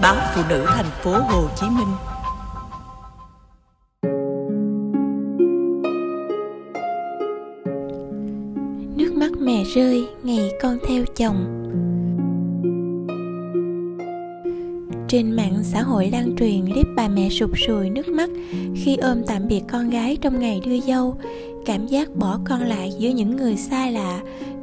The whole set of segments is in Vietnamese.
báo phụ nữ thành phố Hồ Chí Minh. Nước mắt mẹ rơi ngày con theo chồng Trên mạng xã hội lan truyền clip bà mẹ sụp sùi nước mắt khi ôm tạm biệt con gái trong ngày đưa dâu, cảm giác bỏ con lại giữa những người xa lạ,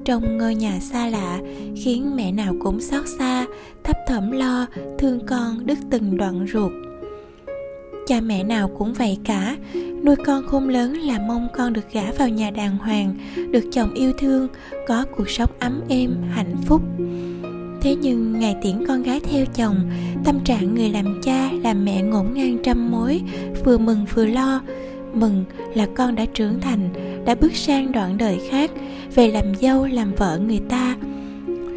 trong ngôi nhà xa lạ khiến mẹ nào cũng xót xa, thấp thỏm lo, thương con đứt từng đoạn ruột. Cha mẹ nào cũng vậy cả, nuôi con khôn lớn là mong con được gả vào nhà đàng hoàng, được chồng yêu thương, có cuộc sống ấm êm, hạnh phúc thế nhưng ngày tiễn con gái theo chồng tâm trạng người làm cha làm mẹ ngổn ngang trăm mối vừa mừng vừa lo mừng là con đã trưởng thành đã bước sang đoạn đời khác về làm dâu, làm vợ người ta.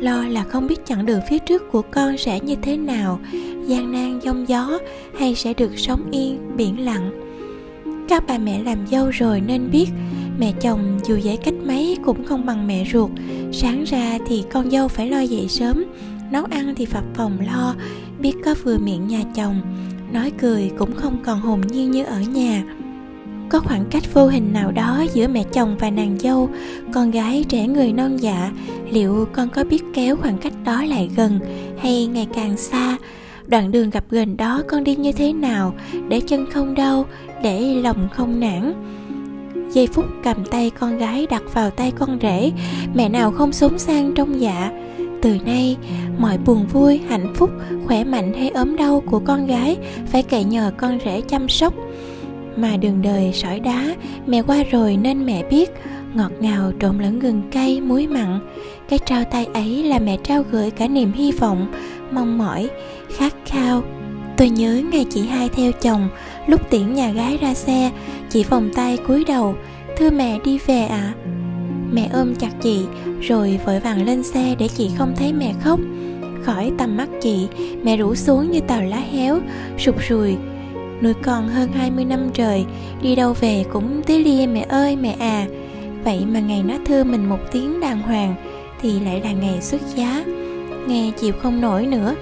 Lo là không biết chặng đường phía trước của con sẽ như thế nào. Gian nan giông gió hay sẽ được sống yên, biển lặng. Các bà mẹ làm dâu rồi nên biết, mẹ chồng dù dễ cách mấy cũng không bằng mẹ ruột. Sáng ra thì con dâu phải lo dậy sớm, nấu ăn thì phập phòng lo, biết có vừa miệng nhà chồng. Nói cười cũng không còn hồn nhiên như ở nhà có khoảng cách vô hình nào đó giữa mẹ chồng và nàng dâu. Con gái trẻ người non dạ liệu con có biết kéo khoảng cách đó lại gần hay ngày càng xa? Đoạn đường gặp gần đó con đi như thế nào? Để chân không đau, để lòng không nản. Giây phút cầm tay con gái đặt vào tay con rể, mẹ nào không sống sang trong dạ. Từ nay, mọi buồn vui, hạnh phúc, khỏe mạnh hay ốm đau của con gái phải cậy nhờ con rể chăm sóc mà đường đời sỏi đá, mẹ qua rồi nên mẹ biết. Ngọt ngào trộn lẫn gừng cay, muối mặn. Cái trao tay ấy là mẹ trao gửi cả niềm hy vọng, mong mỏi, khát khao. Tôi nhớ ngày chị hai theo chồng, lúc tiễn nhà gái ra xe, chị vòng tay cúi đầu, thưa mẹ đi về ạ. À? mẹ ôm chặt chị, rồi vội vàng lên xe để chị không thấy mẹ khóc. Khỏi tầm mắt chị, mẹ rủ xuống như tàu lá héo, sụp sùi nuôi con hơn 20 năm trời, đi đâu về cũng tí lia mẹ ơi, mẹ à. Vậy mà ngày nó thưa mình một tiếng đàng hoàng, thì lại là ngày xuất giá. Nghe chịu không nổi nữa.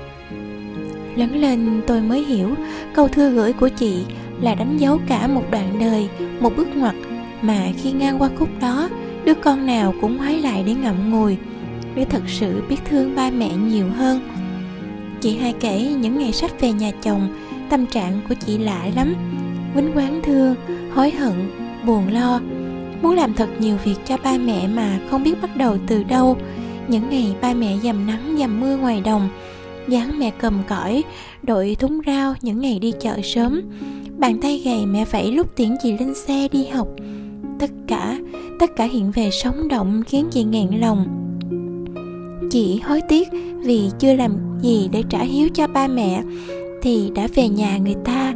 Lớn lên tôi mới hiểu, câu thưa gửi của chị là đánh dấu cả một đoạn đời, một bước ngoặt. Mà khi ngang qua khúc đó, đứa con nào cũng hái lại để ngậm ngùi, để thật sự biết thương ba mẹ nhiều hơn. Chị hai kể những ngày sắp về nhà chồng tâm trạng của chị lạ lắm. Quýnh quán thương, hối hận, buồn lo. Muốn làm thật nhiều việc cho ba mẹ mà không biết bắt đầu từ đâu. Những ngày ba mẹ dầm nắng dầm mưa ngoài đồng, dáng mẹ cầm cõi, đội thúng rau những ngày đi chợ sớm. Bàn tay gầy mẹ vẫy lúc tiễn chị lên xe đi học. Tất cả tất cả hiện về sống động khiến chị nghẹn lòng. Chị hối tiếc vì chưa làm gì để trả hiếu cho ba mẹ thì đã về nhà người ta.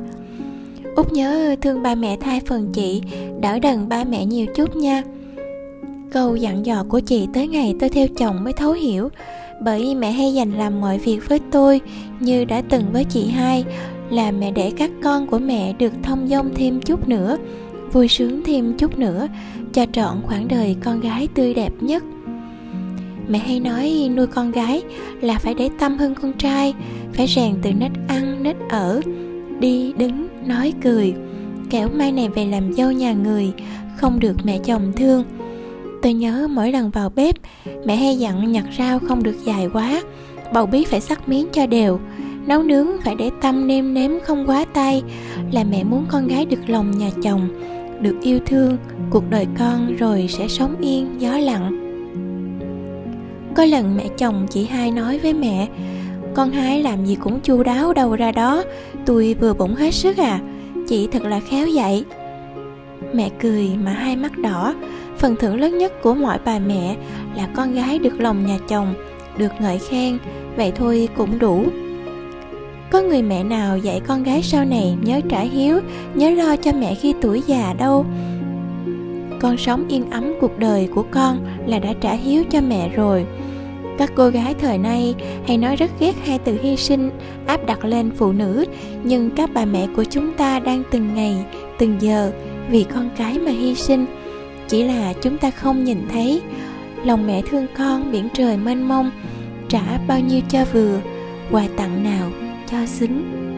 Út nhớ thương ba mẹ thay phần chị, đỡ đần ba mẹ nhiều chút nha. Câu dặn dò của chị tới ngày tôi theo chồng mới thấu hiểu, bởi mẹ hay dành làm mọi việc với tôi như đã từng với chị hai, là mẹ để các con của mẹ được thông dong thêm chút nữa, vui sướng thêm chút nữa, cho trọn khoảng đời con gái tươi đẹp nhất. Mẹ hay nói nuôi con gái là phải để tâm hơn con trai, phải rèn từ nách ăn nít ở, đi đứng, nói cười. Kẻo mai này về làm dâu nhà người, không được mẹ chồng thương. Tôi nhớ mỗi lần vào bếp, mẹ hay dặn nhặt rau không được dài quá. Bầu bí phải sắc miếng cho đều, nấu nướng phải để tâm nêm nếm không quá tay, là mẹ muốn con gái được lòng nhà chồng, được yêu thương, cuộc đời con rồi sẽ sống yên, gió lặng. Có lần mẹ chồng chị hai nói với mẹ con hai làm gì cũng chu đáo đâu ra đó. Tôi vừa bụng hết sức à. Chị thật là khéo dạy. Mẹ cười mà hai mắt đỏ. Phần thưởng lớn nhất của mọi bà mẹ là con gái được lòng nhà chồng, được ngợi khen. Vậy thôi cũng đủ. Có người mẹ nào dạy con gái sau này nhớ trả hiếu, nhớ lo cho mẹ khi tuổi già đâu? Con sống yên ấm cuộc đời của con là đã trả hiếu cho mẹ rồi các cô gái thời nay hay nói rất ghét hai từ hy sinh, áp đặt lên phụ nữ. Nhưng các bà mẹ của chúng ta đang từng ngày, từng giờ vì con cái mà hy sinh. Chỉ là chúng ta không nhìn thấy. Lòng mẹ thương con, biển trời mênh mông, trả bao nhiêu cho vừa, quà tặng nào cho xứng.